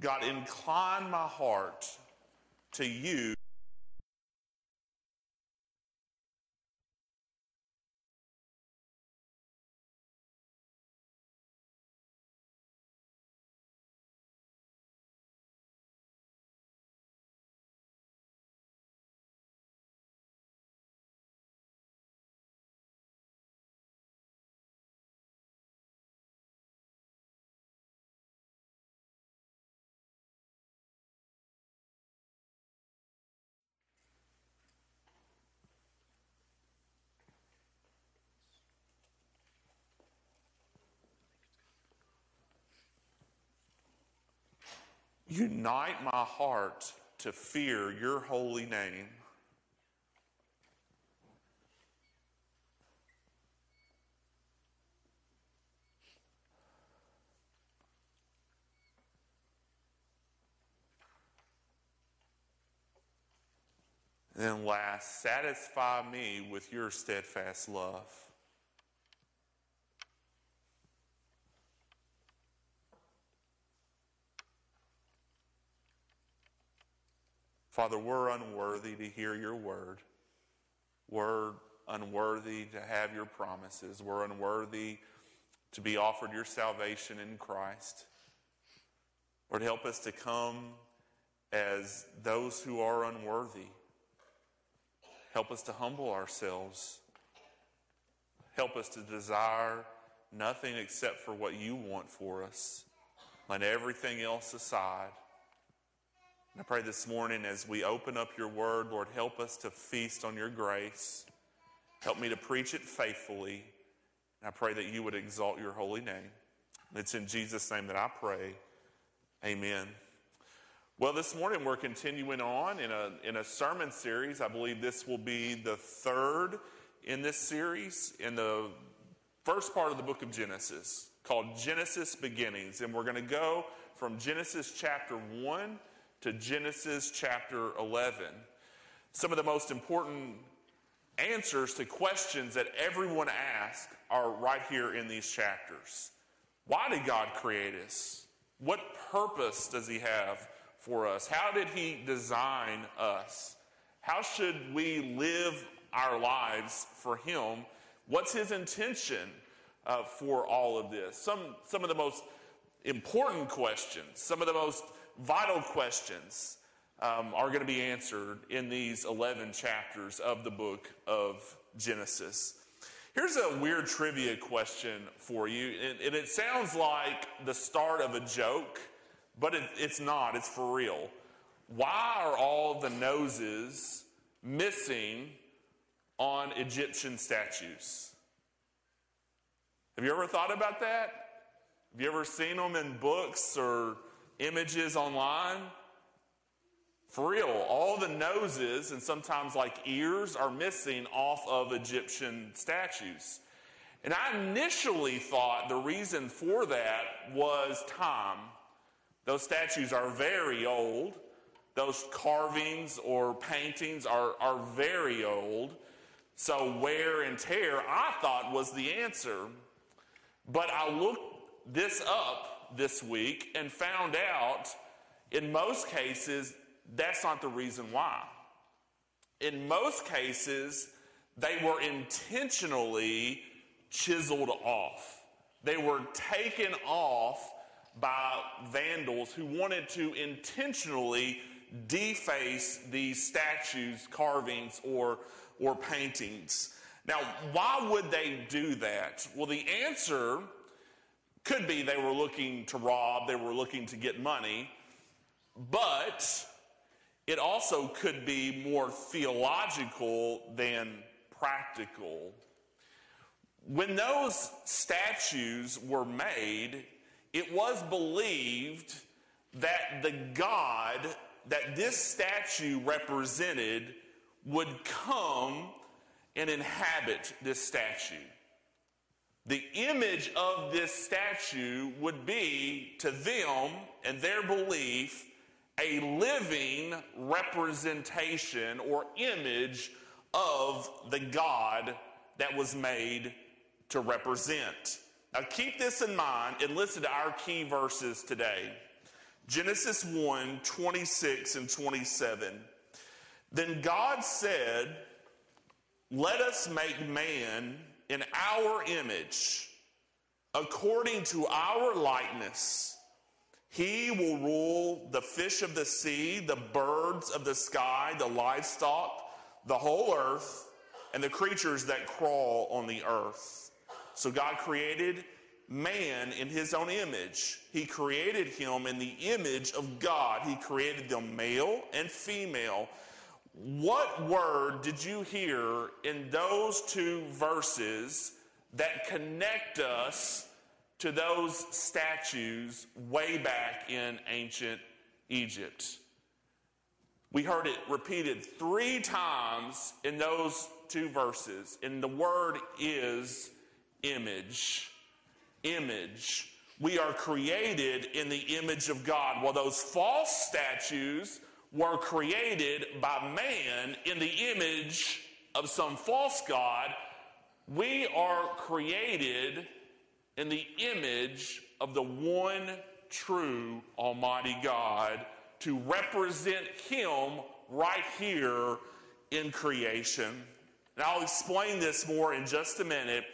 God, incline my heart to you. Unite my heart to fear your holy name. And last, satisfy me with your steadfast love. Father, we're unworthy to hear your word. We're unworthy to have your promises. We're unworthy to be offered your salvation in Christ. Lord, help us to come as those who are unworthy. Help us to humble ourselves. Help us to desire nothing except for what you want for us. Let everything else aside. I pray this morning as we open up your word, Lord, help us to feast on your grace. Help me to preach it faithfully. And I pray that you would exalt your holy name. It's in Jesus' name that I pray. Amen. Well, this morning we're continuing on in a, in a sermon series. I believe this will be the third in this series in the first part of the book of Genesis called Genesis Beginnings. And we're going to go from Genesis chapter 1 to Genesis chapter 11. Some of the most important answers to questions that everyone asks are right here in these chapters. Why did God create us? What purpose does He have for us? How did He design us? How should we live our lives for Him? What's His intention uh, for all of this? Some, some of the most important questions, some of the most vital questions um, are going to be answered in these 11 chapters of the book of Genesis. Here's a weird trivia question for you, and, and it sounds like the start of a joke, but it, it's not, it's for real. Why are all the noses missing on Egyptian statues? Have you ever thought about that? Have you ever seen them in books or images online. For real, all the noses and sometimes like ears are missing off of Egyptian statues. And I initially thought the reason for that was time. Those statues are very old. Those carvings or paintings are, are very old. So, wear and tear, I thought was the answer. But I looked this up this week and found out in most cases that's not the reason why. In most cases, they were intentionally chiseled off. They were taken off by vandals who wanted to intentionally deface these statues, carvings, or, or paintings. Now, why would they do that? Well, the answer could be they were looking to rob, they were looking to get money, but it also could be more theological than practical. When those statues were made, it was believed that the God that this statue represented would come and inhabit this statue. The image of this statue would be to them and their belief a living representation or image of the God that was made to represent. Now keep this in mind and listen to our key verses today. Genesis 1 26 and 27. Then God said, Let us make man in our image, according to our likeness. He will rule the fish of the sea, the birds of the sky, the livestock, the whole earth, and the creatures that crawl on the earth. So God created man in his own image. He created him in the image of God. He created them male and female. What word did you hear in those two verses that connect us to those statues way back in ancient Egypt? We heard it repeated three times in those two verses, and the word is image. Image. We are created in the image of God. While those false statues were created by man in the image of some false God, we are created in the image of the one true Almighty God to represent Him right here in creation. And I'll explain this more in just a minute.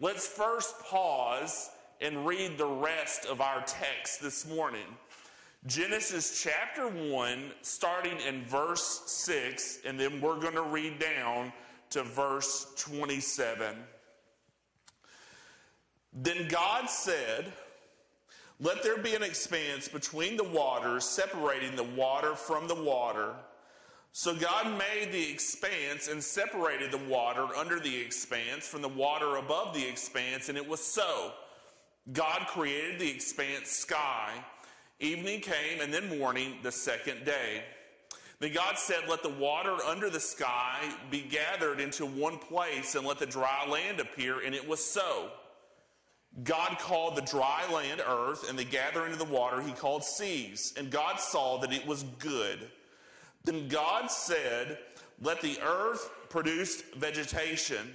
Let's first pause and read the rest of our text this morning. Genesis chapter 1, starting in verse 6, and then we're going to read down to verse 27. Then God said, Let there be an expanse between the waters, separating the water from the water. So God made the expanse and separated the water under the expanse from the water above the expanse, and it was so. God created the expanse sky Evening came, and then morning, the second day. Then God said, Let the water under the sky be gathered into one place, and let the dry land appear. And it was so. God called the dry land earth, and the gathering of the water he called seas. And God saw that it was good. Then God said, Let the earth produce vegetation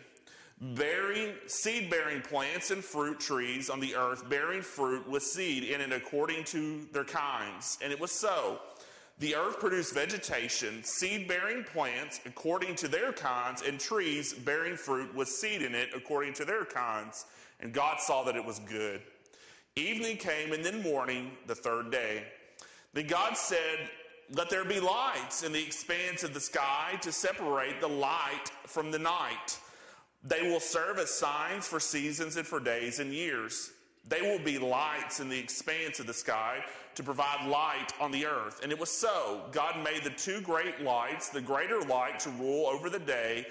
bearing seed bearing plants and fruit trees on the earth bearing fruit with seed in it according to their kinds. And it was so. The earth produced vegetation seed bearing plants according to their kinds and trees bearing fruit with seed in it according to their kinds. And god saw that it was good. Evening came and then morning the third day. Then god said let there be lights in the expanse of the sky to separate the light from the night they will serve as signs for seasons and for days and years. They will be lights in the expanse of the sky to provide light on the earth. And it was so. God made the two great lights, the greater light to rule over the day,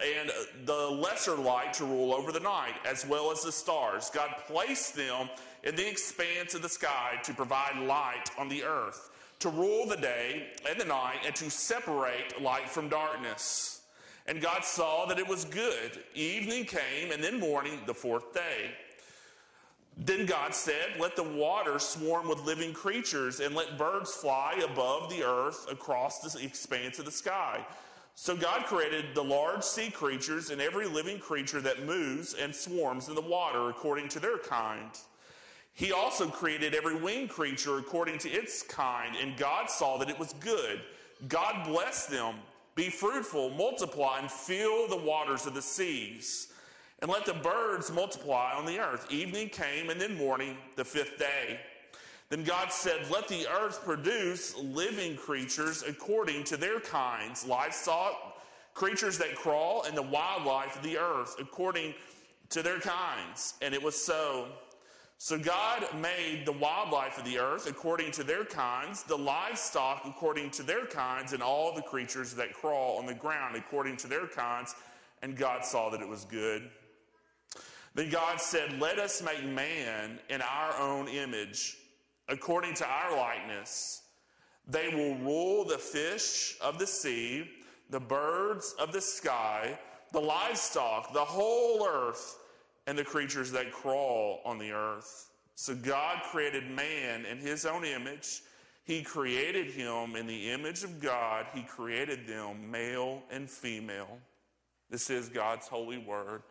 and the lesser light to rule over the night, as well as the stars. God placed them in the expanse of the sky to provide light on the earth, to rule the day and the night, and to separate light from darkness. And God saw that it was good. Evening came, and then morning, the fourth day. Then God said, Let the water swarm with living creatures, and let birds fly above the earth across the expanse of the sky. So God created the large sea creatures and every living creature that moves and swarms in the water according to their kind. He also created every winged creature according to its kind, and God saw that it was good. God blessed them. Be fruitful, multiply, and fill the waters of the seas. And let the birds multiply on the earth. Evening came, and then morning, the fifth day. Then God said, Let the earth produce living creatures according to their kinds, livestock, creatures that crawl, and the wildlife of the earth according to their kinds. And it was so. So God made the wildlife of the earth according to their kinds, the livestock according to their kinds, and all the creatures that crawl on the ground according to their kinds. And God saw that it was good. Then God said, Let us make man in our own image, according to our likeness. They will rule the fish of the sea, the birds of the sky, the livestock, the whole earth and the creatures that crawl on the earth. So God created man in his own image. He created him in the image of God. He created them male and female. This is God's holy word.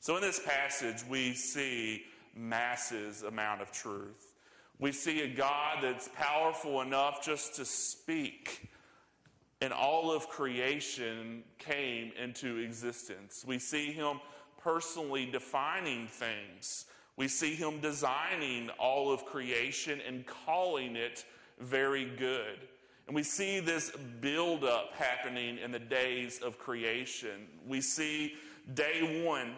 So in this passage, we see masses amount of truth. We see a God that's powerful enough just to speak, and all of creation came into existence. We see him personally defining things. We see him designing all of creation and calling it very good. And we see this buildup happening in the days of creation. We see day one,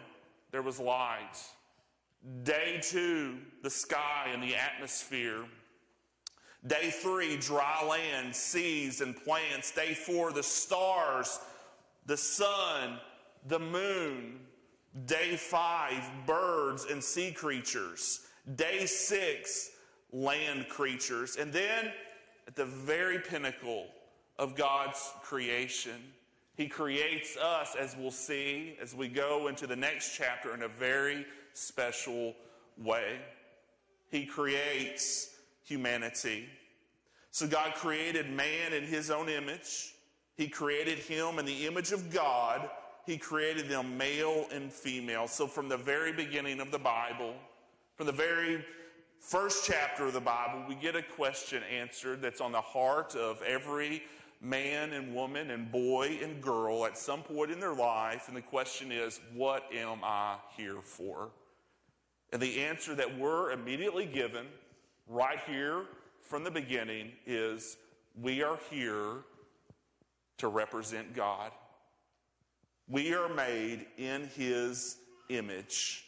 there was light. Day two, the sky and the atmosphere. Day three, dry land, seas, and plants. Day four, the stars, the sun, the moon. Day five, birds and sea creatures. Day six, land creatures. And then at the very pinnacle of God's creation, He creates us, as we'll see as we go into the next chapter, in a very special way. He creates humanity. So God created man in his own image. He created him in the image of God. He created them male and female. So from the very beginning of the Bible, from the very first chapter of the Bible, we get a question answered that's on the heart of every man and woman and boy and girl at some point in their life. And the question is, what am I here for? And the answer that we're immediately given right here from the beginning is we are here to represent God. We are made in His image.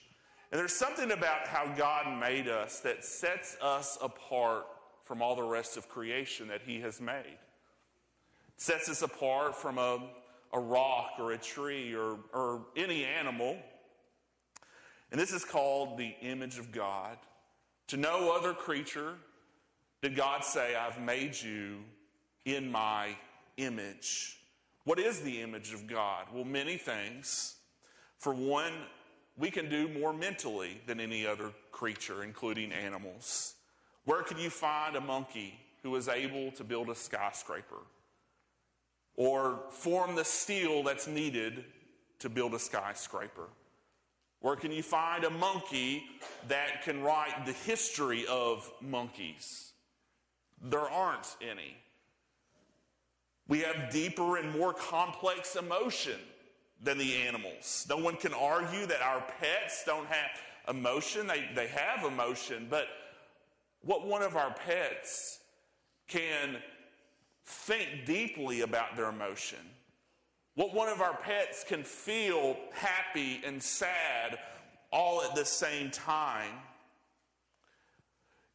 And there's something about how God made us that sets us apart from all the rest of creation that He has made. It sets us apart from a, a rock or a tree or, or any animal and this is called the image of God. To no other creature did God say, I've made you in my image. What is the image of God? Well, many things. For one, we can do more mentally than any other creature, including animals. Where can you find a monkey who is able to build a skyscraper or form the steel that's needed to build a skyscraper? Where can you find a monkey that can write the history of monkeys? There aren't any. We have deeper and more complex emotion than the animals. No one can argue that our pets don't have emotion. They, they have emotion, but what one of our pets can think deeply about their emotion what one of our pets can feel happy and sad all at the same time.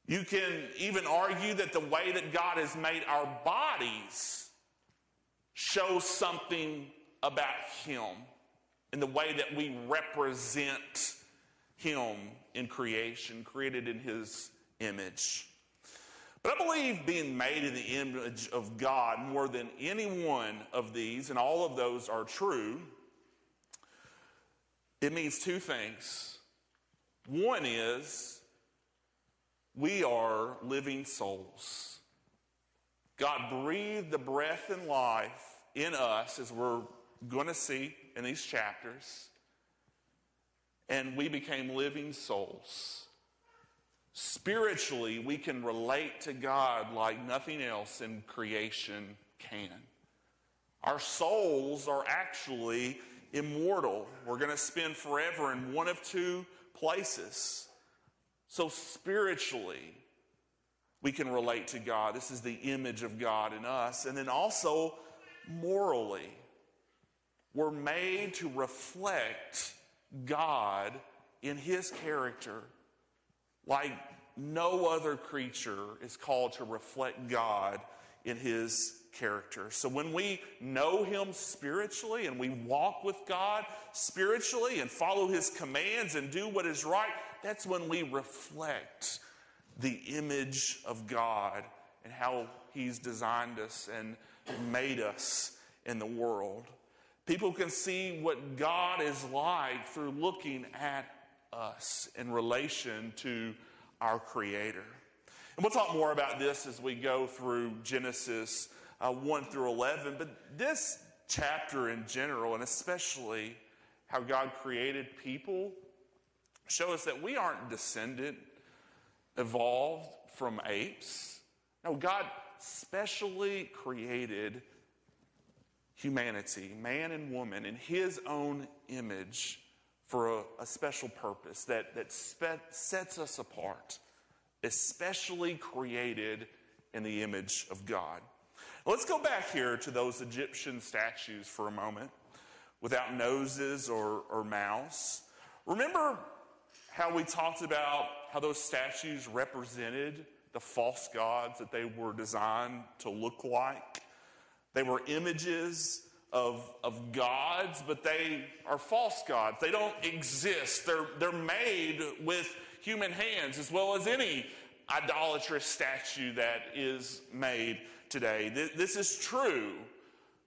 You can even argue that the way that God has made our bodies shows something about Him in the way that we represent Him in creation, created in His image. But I believe being made in the image of God more than any one of these, and all of those are true, it means two things. One is we are living souls. God breathed the breath and life in us, as we're going to see in these chapters, and we became living souls. Spiritually, we can relate to God like nothing else in creation can. Our souls are actually immortal. We're going to spend forever in one of two places. So, spiritually, we can relate to God. This is the image of God in us. And then also, morally, we're made to reflect God in His character like no other creature is called to reflect God in his character. So when we know him spiritually and we walk with God spiritually and follow his commands and do what is right, that's when we reflect the image of God and how he's designed us and made us in the world. People can see what God is like through looking at us in relation to our Creator. And we'll talk more about this as we go through Genesis uh, 1 through 11. But this chapter in general, and especially how God created people, show us that we aren't descended, evolved from apes. No, God specially created humanity, man and woman, in his own image for a, a special purpose that, that spe- sets us apart, especially created in the image of God. Let's go back here to those Egyptian statues for a moment without noses or, or mouths. Remember how we talked about how those statues represented the false gods that they were designed to look like? They were images of, of gods, but they are false gods. They don't exist. They're, they're made with human hands, as well as any idolatrous statue that is made today. This, is true.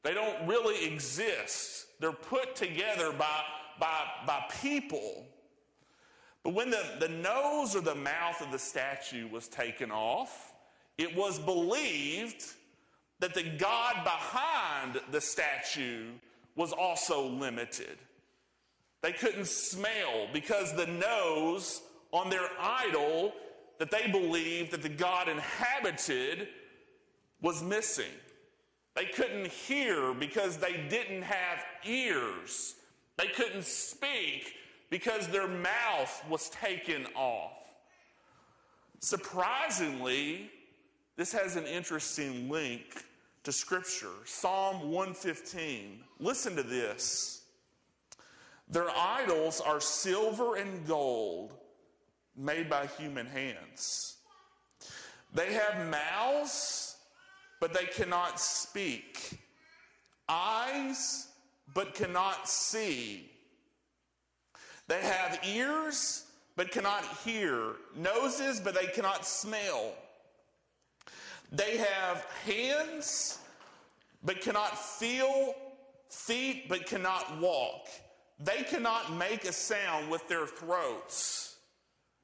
They don't really exist. They're put together by, by, by people. But when the, the nose or the mouth of the statue was taken off, it was believed that the God behind the statue was also limited. They couldn't smell because the nose on their idol that they believed that the God inhabited was missing. They couldn't hear because they didn't have ears. They couldn't speak because their mouth was taken off. Surprisingly, this has an interesting link to Scripture. Psalm 115. Listen to this. Their idols are silver and gold made by human hands. They have mouths, but they cannot speak, eyes, but cannot see. They have ears, but cannot hear, noses, but they cannot smell they have hands, but cannot feel, feet, but cannot walk. They cannot make a sound with their throats.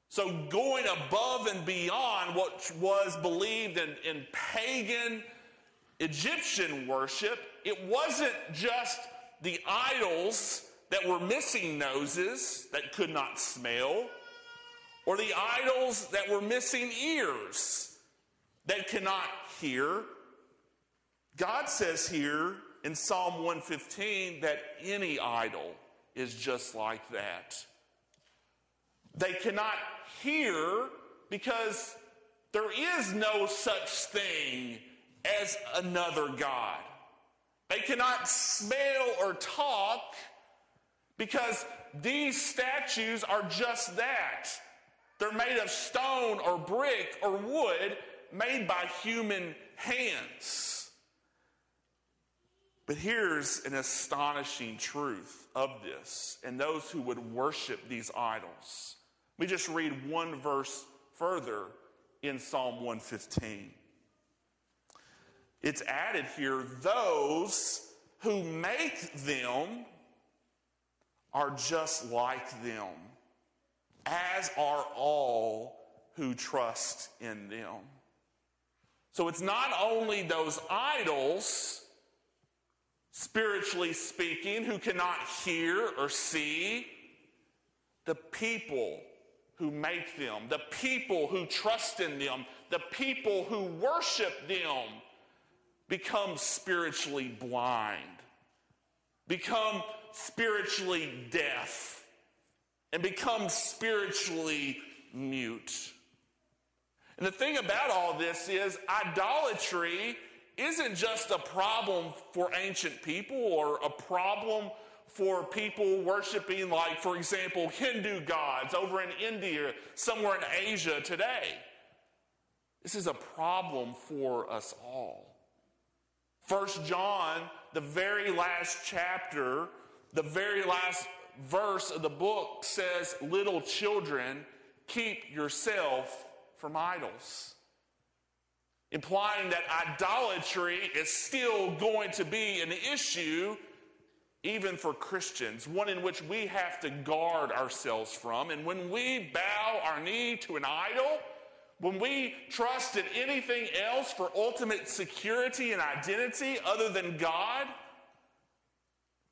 So, going above and beyond what was believed in, in pagan Egyptian worship, it wasn't just the idols that were missing noses that could not smell, or the idols that were missing ears that cannot hear. God says here in Psalm 115 that any idol is just like that. They cannot hear because there is no such thing as another God. They cannot smell or talk because these statues are just that. They're made of stone or brick or wood, made by human hands. But here's an astonishing truth of this and those who would worship these idols. We just read one verse further in Psalm 115. It's added here those who make them are just like them, as are all who trust in them. So it's not only those idols, spiritually speaking, who cannot hear or see, the people who make them, the people who trust in them, the people who worship them become spiritually blind, become spiritually deaf, and become spiritually mute. And the thing about all this is idolatry isn't just a problem for ancient people or a problem for people worshiping, like, for example, Hindu gods over in India, somewhere in Asia today. This is a problem for us all. First John, the very last chapter, the very last verse of the book says, Little children, keep yourself from idols, implying that idolatry is still going to be an issue even for Christians, one in which we have to guard ourselves from. And when we bow our knee to an idol, when we trust in anything else for ultimate security and identity other than God,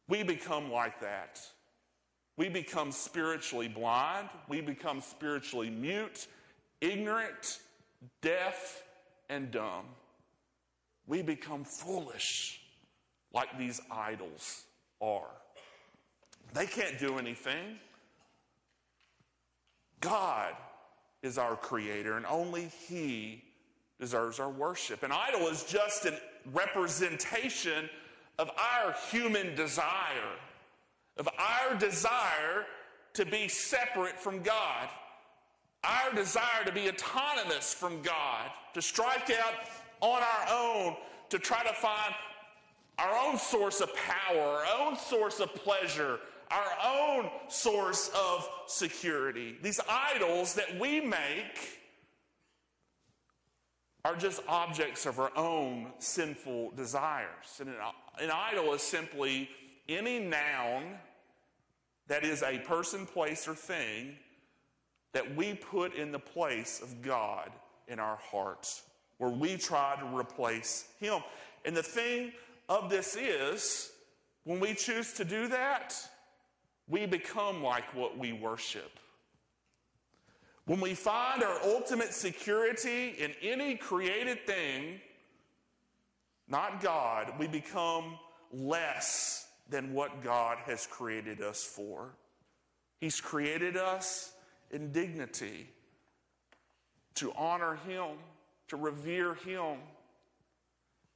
we become like that. We become spiritually blind. We become spiritually mute ignorant, deaf and dumb. We become foolish like these idols are. They can't do anything. God is our creator, and only He deserves our worship. An idol is just a representation of our human desire, of our desire to be separate from God, our desire to be autonomous from God, to strike out on our own, to try to find our own source of power, our own source of pleasure, our own source of security. These idols that we make are just objects of our own sinful desires. And an, idol is simply any noun that is a person, place, or thing that we put in the place of God in our hearts, where we try to replace Him. And the thing of this is, when we choose to do that, we become like what we worship. When we find our ultimate security in any created thing, not God, we become less than what God has created us for. He's created us in dignity to honor Him, to revere Him.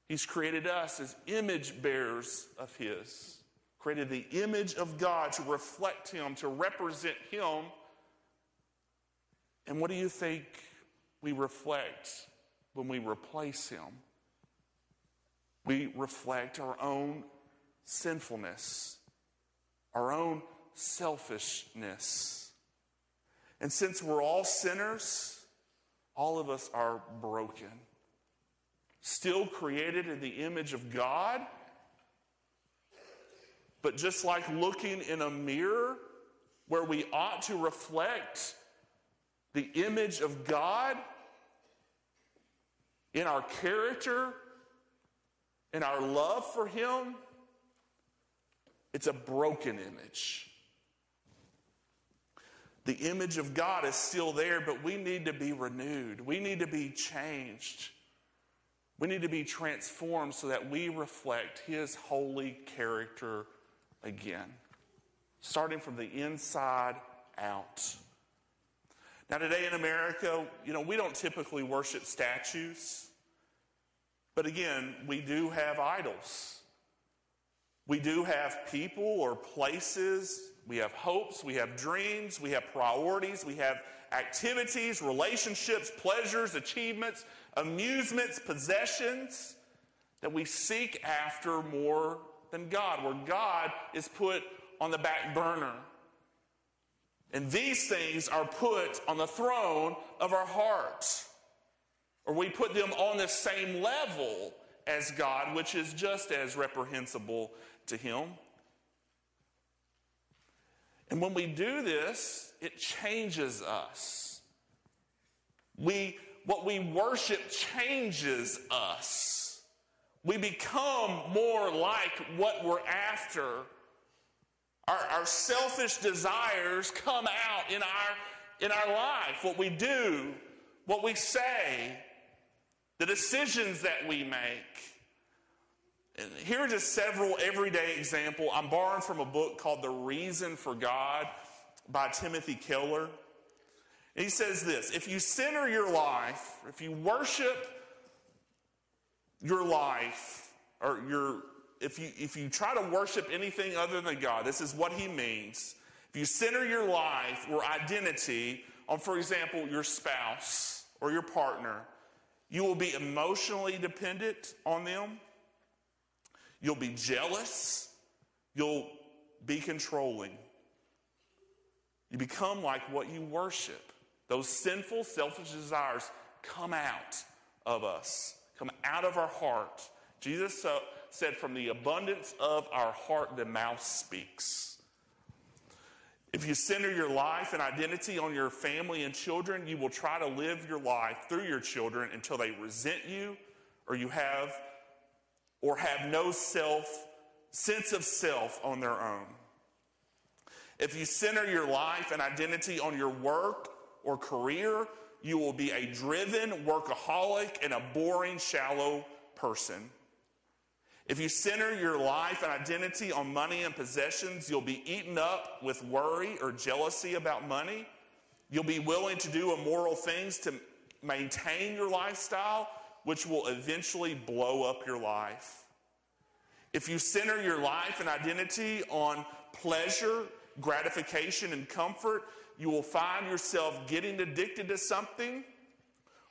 He's created us as image bearers of His created the image of God to reflect Him, to represent Him. And what do you think we reflect when we replace Him? We reflect our own sinfulness, our own selfishness. And since we're all sinners, all of us are broken. Still created in the image of God but just like looking in a mirror where we ought to reflect the image of God in our character, in our love for Him, it's a broken image. The image of God is still there, but we need to be renewed. We need to be changed. We need to be transformed so that we reflect His holy character again, starting from the inside out. Now, today in America, you know, we don't typically worship statues, but again, we do have idols. We do have people or places, we have hopes, we have dreams, we have priorities, we have activities, relationships, pleasures, achievements, amusements, possessions that we seek after more than God, where God is put on the back burner. And these things are put on the throne of our hearts. Or we put them on the same level as God, which is just as reprehensible to Him. And when we do this, it changes us. We, what we worship changes us. We become more like what we're after. Our, our selfish desires come out in our, in our life, what we do, what we say, the decisions that we make. And here are just several everyday example. I'm borrowing from a book called The Reason for God by Timothy Keller. He says this if you center your life, if you worship your life or your if you if you try to worship anything other than God, this is what he means. If you center your life or identity on, for example, your spouse or your partner, you will be emotionally dependent on them. You'll be jealous. You'll be controlling. You become like what you worship. Those sinful, selfish desires come out of us come out of our heart. Jesus said, From the abundance of our heart, the mouth speaks. If you center your life and identity on your family and children, you will try to live your life through your children until they resent you or you have or have no self sense of self on their own. If you center your life and identity on your work or career, you will be a driven workaholic and a boring, shallow person. If you center your life and identity on money and possessions, you'll be eaten up with worry or jealousy about money. You'll be willing to do immoral things to maintain your lifestyle, which will eventually blow up your life. If you center your life and identity on pleasure, gratification, and comfort, you will find yourself getting addicted to something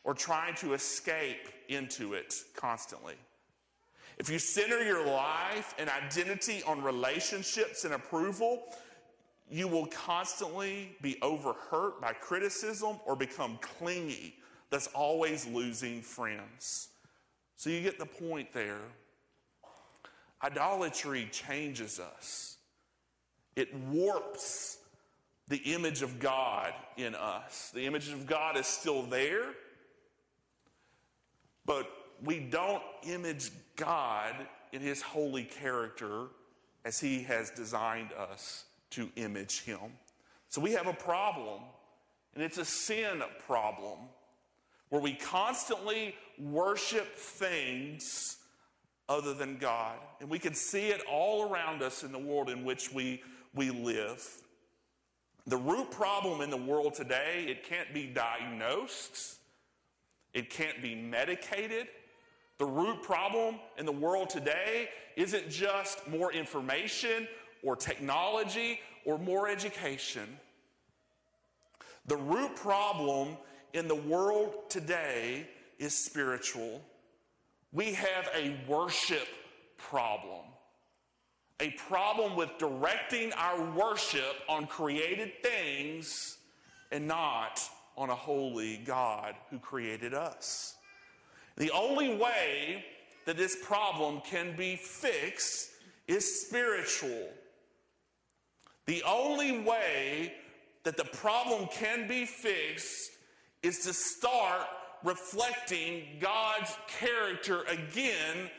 or trying to escape into it constantly. If you center your life and identity on relationships and approval, you will constantly be overhurt by criticism or become clingy, that's always losing friends. So you get the point there. Idolatry changes us, it warps the image of God in us. The image of God is still there, but we don't image God in his holy character as he has designed us to image him. So we have a problem, and it's a sin problem where we constantly worship things other than God. And we can see it all around us in the world in which we, we live. The root problem in the world today, it can't be diagnosed, it can't be medicated, the root problem in the world today isn't just more information or technology or more education. The root problem in the world today is spiritual. We have a worship problem, a problem with directing our worship on created things and not on a holy God who created us. The only way that this problem can be fixed is spiritual. The only way that the problem can be fixed is to start reflecting God's character again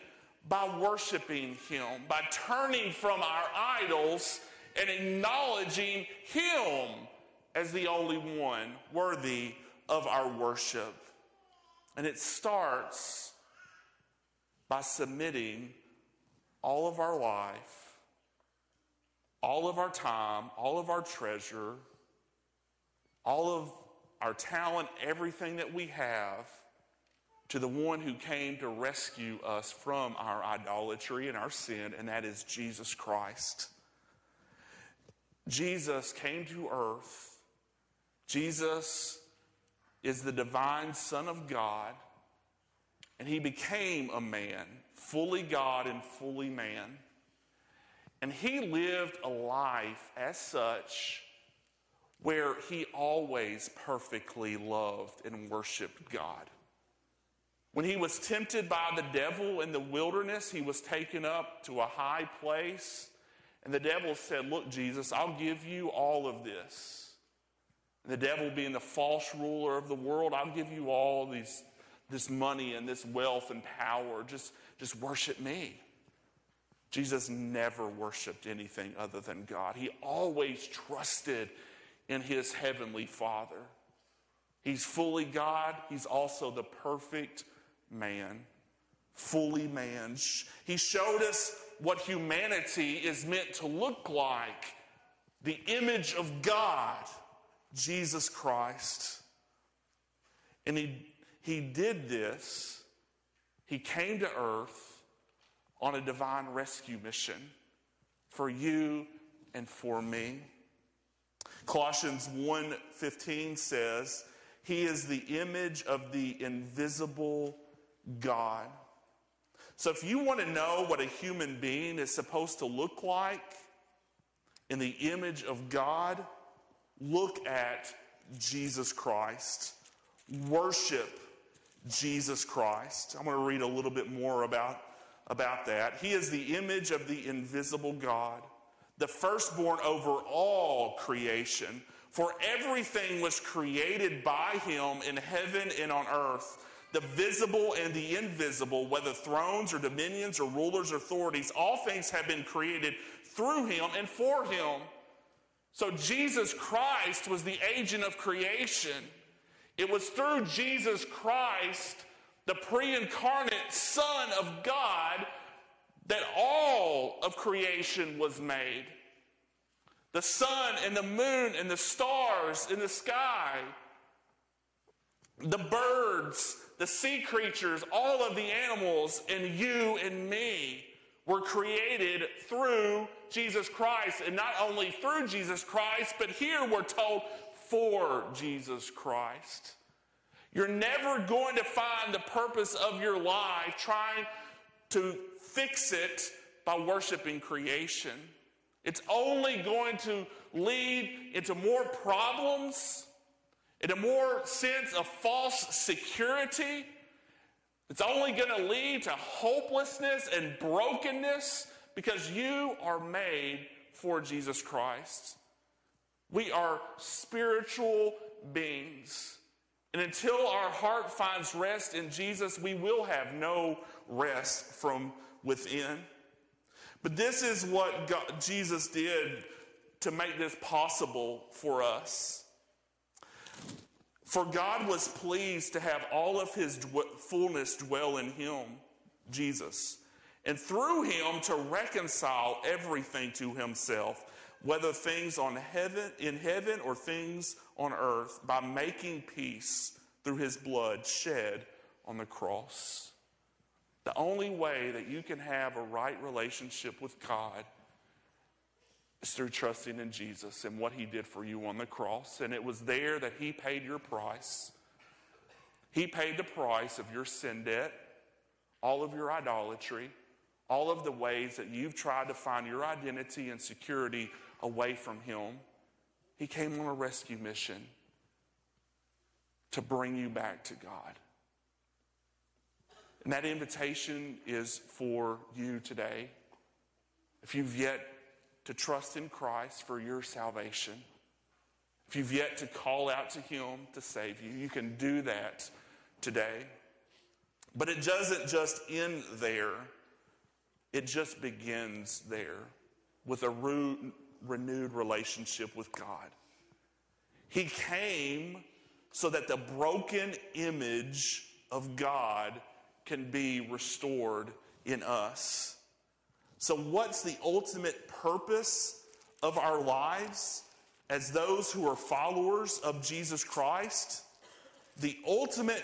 by worshiping Him, by turning from our idols and acknowledging Him as the only one worthy of our worship. And it starts by submitting all of our life, all of our time, all of our treasure, all of our talent, everything that we have to the one who came to rescue us from our idolatry and our sin, and that is Jesus Christ. Jesus came to earth. Jesus is the divine Son of God, and he became a man, fully God and fully man. And he lived a life as such where he always perfectly loved and worshiped God. When he was tempted by the devil in the wilderness, he was taken up to a high place. And the devil said, Look, Jesus, I'll give you all of this the devil being the false ruler of the world, I'll give you all these, this money and this wealth and power. Just, just worship me. Jesus never worshiped anything other than God. He always trusted in his heavenly Father. He's fully God, he's also the perfect man. Fully man. He showed us what humanity is meant to look like the image of God. Jesus Christ. And he, he did this, he came to earth on a divine rescue mission for you and for me. Colossians 1:15 says, "He is the image of the invisible God." So if you want to know what a human being is supposed to look like in the image of God, Look at Jesus Christ. Worship Jesus Christ. I'm going to read a little bit more about, about that. He is the image of the invisible God, the firstborn over all creation. For everything was created by him in heaven and on earth, the visible and the invisible, whether thrones or dominions or rulers or authorities, all things have been created through him and for him. So Jesus Christ was the agent of creation. It was through Jesus Christ, the pre incarnate Son of God, that all of creation was made. The sun and the moon and the stars in the sky, the birds, the sea creatures, all of the animals, and you and me were created through Jesus Christ. And not only through Jesus Christ, but here we're told for Jesus Christ. You're never going to find the purpose of your life trying to fix it by worshiping creation. It's only going to lead into more problems, in a more sense of false security. It's only going to lead to hopelessness and brokenness because you are made for Jesus Christ. We are spiritual beings. And until our heart finds rest in Jesus, we will have no rest from within. But this is what God, Jesus did to make this possible for us. For God was pleased to have all of his fullness dwell in him, Jesus, and through him to reconcile everything to himself, whether things on heaven in heaven or things on earth, by making peace through his blood shed on the cross. The only way that you can have a right relationship with God is through trusting in Jesus and what he did for you on the cross. And it was there that he paid your price. He paid the price of your sin debt, all of your idolatry, all of the ways that you've tried to find your identity and security away from him. He came on a rescue mission to bring you back to God. And that invitation is for you today. If you've yet to trust in Christ for your salvation, if you've yet to call out to Him to save you, you can do that today. But it doesn't just end there, it just begins there with a re- renewed relationship with God. He came so that the broken image of God can be restored in us. So, what's the ultimate purpose of our lives as those who are followers of Jesus Christ? The ultimate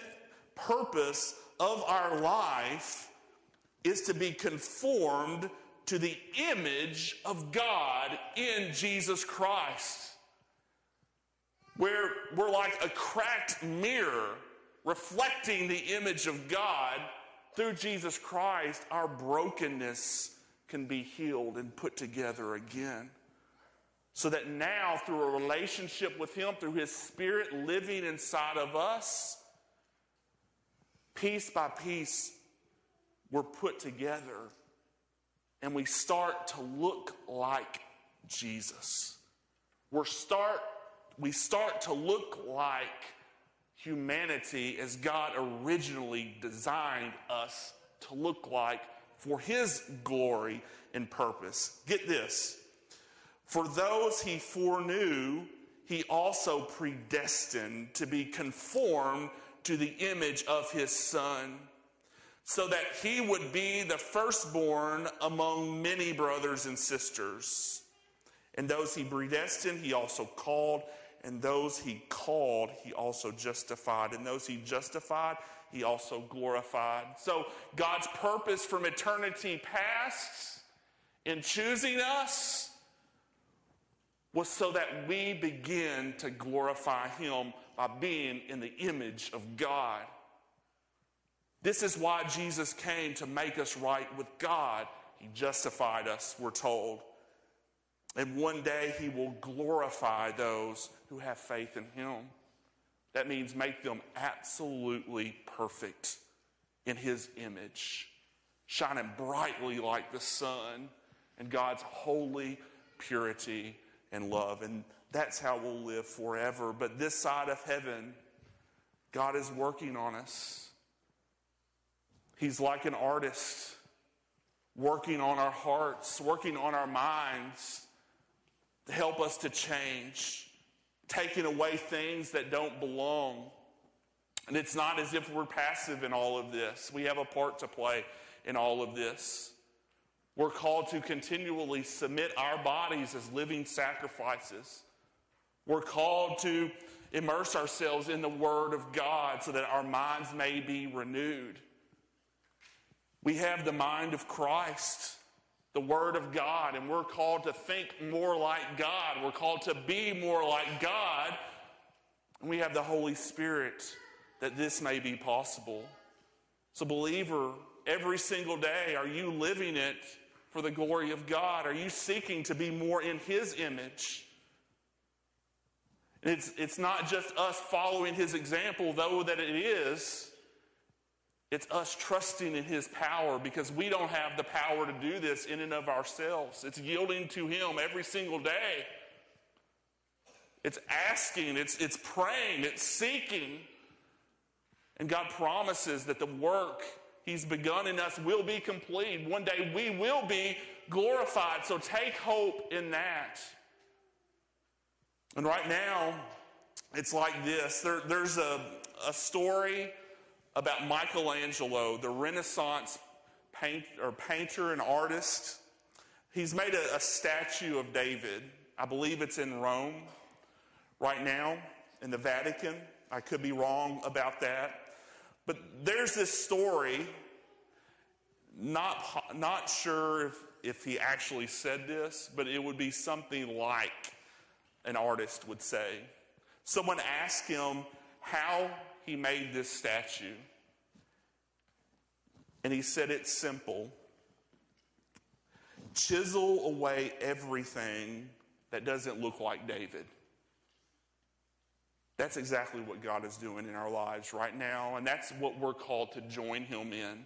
purpose of our life is to be conformed to the image of God in Jesus Christ. Where we're like a cracked mirror reflecting the image of God through Jesus Christ, our brokenness can be healed and put together again. So that now, through a relationship with Him, through His Spirit living inside of us, piece by piece, we're put together and we start to look like Jesus. We're start, we start to look like humanity as God originally designed us to look like for His glory and purpose. Get this. For those He foreknew, He also predestined to be conformed to the image of His Son, so that He would be the firstborn among many brothers and sisters. And those He predestined, He also called and those he called, he also justified. And those he justified, he also glorified. So God's purpose from eternity past in choosing us was so that we begin to glorify him by being in the image of God. This is why Jesus came to make us right with God. He justified us, we're told. And one day he will glorify those who have faith in him. That means make them absolutely perfect in his image, shining brightly like the sun and God's holy purity and love. And that's how we'll live forever. But this side of heaven, God is working on us. He's like an artist working on our hearts, working on our minds to help us to change, taking away things that don't belong, And it's not as if we're passive in all of this. We have a part to play in all of this. We're called to continually submit our bodies as living sacrifices. We're called to immerse ourselves in the Word of God so that our minds may be renewed. We have the mind of Christ, the Word of God, and we're called to think more like God. We're called to be more like God. And we have the Holy Spirit that this may be possible. So, believer, every single day, are you living it for the glory of God? Are you seeking to be more in His image? It's, it's not just us following His example, though that it is. It's us trusting in His power because we don't have the power to do this in and of ourselves. It's yielding to Him every single day. It's asking, it's, it's praying, it's seeking. And God promises that the work He's begun in us will be complete. One day we will be glorified. So take hope in that. And right now, it's like this there, there's a, a story about Michelangelo, the Renaissance paint, or painter and artist. He's made a, a statue of David. I believe it's in Rome right now in the Vatican. I could be wrong about that. But there's this story, not, not sure if, if he actually said this, but it would be something like an artist would say. Someone asked him how he made this statue. And he said it's simple chisel away everything that doesn't look like David. That's exactly what God is doing in our lives right now, and that's what we're called to join Him in.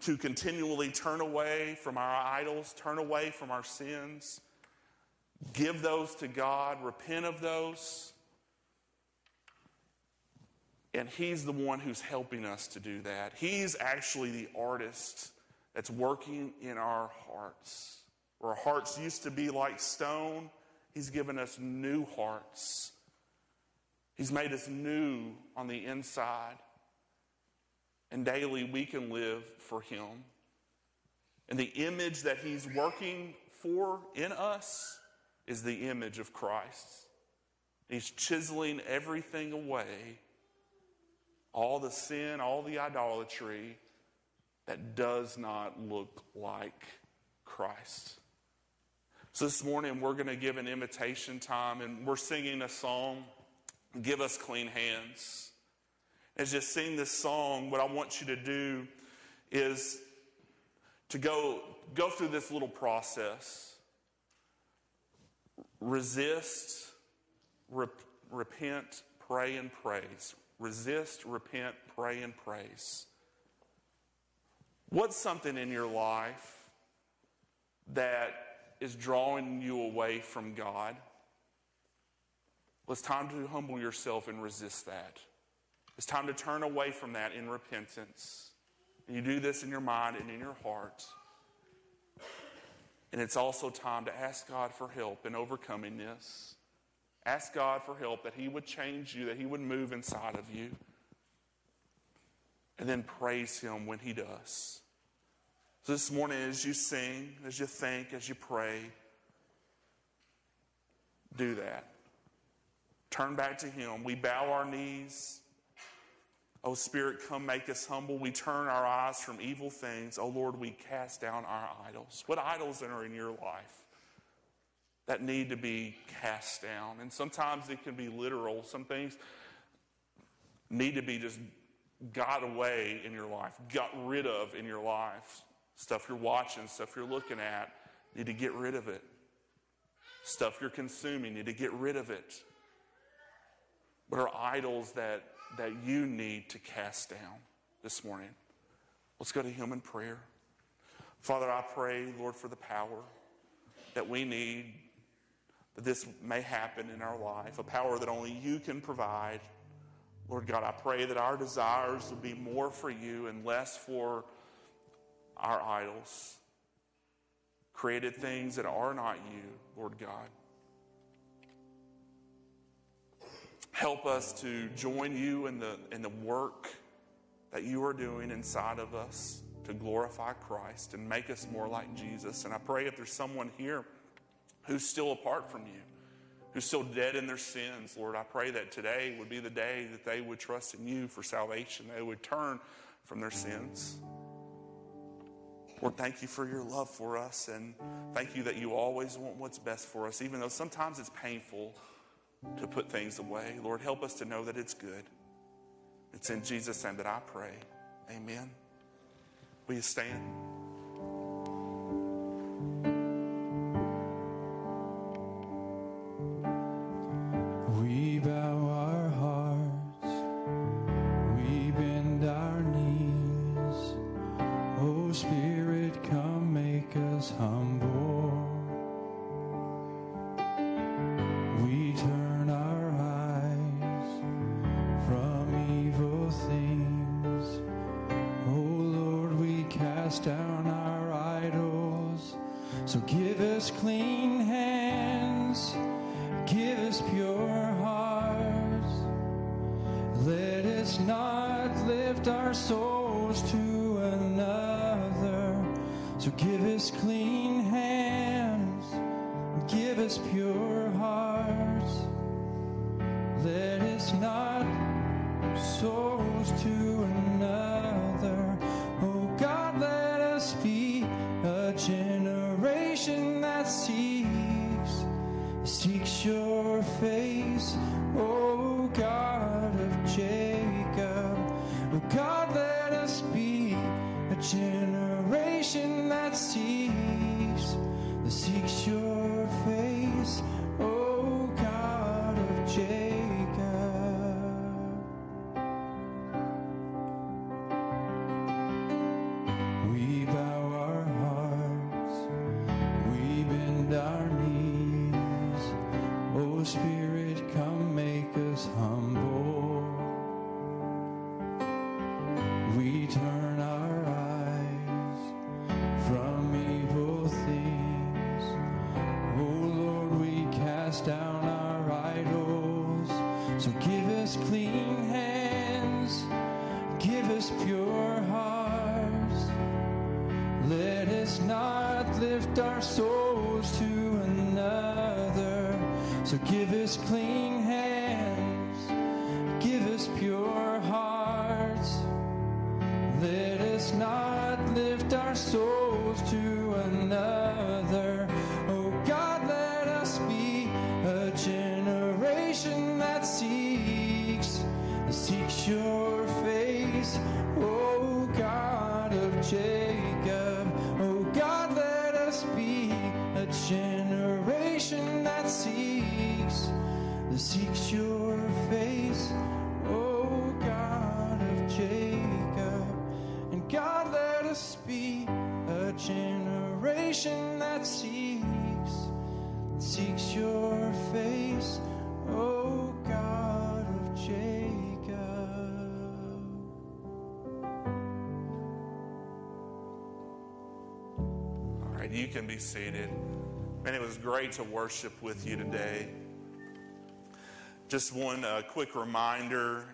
To, continually turn away from our idols, turn away from our sins, give those to God, repent of those. And He's the one who's helping us to do that. He's actually the artist that's working in our hearts. Where our hearts used to be like stone, He's given us new hearts He's made us new on the inside. And daily we can live for Him. And the image that He's working for in us is the image of Christ. He's chiseling everything away all the sin, all the idolatry that does not look like Christ. So this morning we're going to give an invitation time and we're singing a song. Give us clean hands. As you sing this song, what I want you to do is to go, go through this little process. Resist, rep, repent, pray, and praise. Resist, repent, pray, and praise. What's something in your life that is drawing you away from God? Well, it's time to humble yourself and resist that. It's time to turn away from that in repentance. And you do this in your mind and in your heart. And it's also time to ask God for help in overcoming this. Ask God for help that He would change you, that He would move inside of you. And then praise Him when He does. So this morning, as you sing, as you think, as you pray, do that. Turn back to Him. We bow our knees. Oh, Spirit, come make us humble. We turn our eyes from evil things. Oh, Lord, we cast down our idols. What idols are in your life that need to be cast down? And sometimes it can be literal. Some things need to be just got away in your life, got rid of in your life. Stuff you're watching, stuff you're looking at, need to get rid of it. Stuff you're consuming, need to get rid of it. What are idols that, that you need to cast down this morning? Let's go to Him in prayer. Father, I pray, Lord, for the power that we need, that this may happen in our life, a power that only you can provide. Lord God, I pray that our desires will be more for you and less for our idols, created things that are not you, Lord God. Help us to join you in the, in the work that you are doing inside of us to glorify Christ and make us more like Jesus. And I pray if there's someone here who's still apart from you, who's still dead in their sins, Lord, I pray that today would be the day that they would trust in you for salvation. They would turn from their sins. Lord, thank you for your love for us, and thank you that you always want what's best for us, even though sometimes it's painful to put things away. Lord, help us to know that it's good. It's in Jesus' name that I pray. Amen. Will you stand? You can be seated. And it was great to worship with you today. Just one uh, quick reminder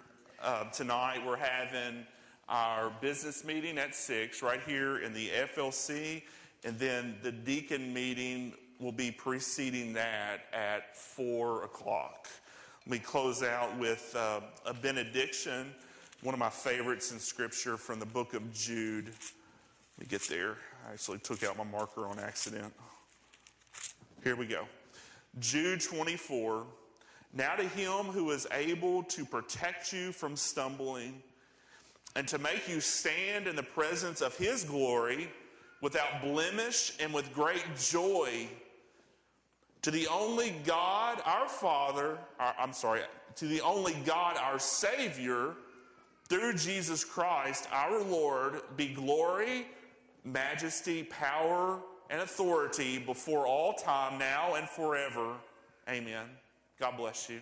uh, tonight we're having our business meeting at 6 right here in the FLC, and then the deacon meeting will be preceding that at 4 o'clock. We close out with uh, a benediction, one of my favorites in Scripture from the book of Jude. Get there. I actually took out my marker on accident. Here we go. Jude 24. Now to him who is able to protect you from stumbling and to make you stand in the presence of his glory without blemish and with great joy. To the only God, our Father, our, I'm sorry, to the only God, our Savior, through Jesus Christ, our Lord, be glory, majesty, power, and authority before all time, now and forever. Amen. God bless you.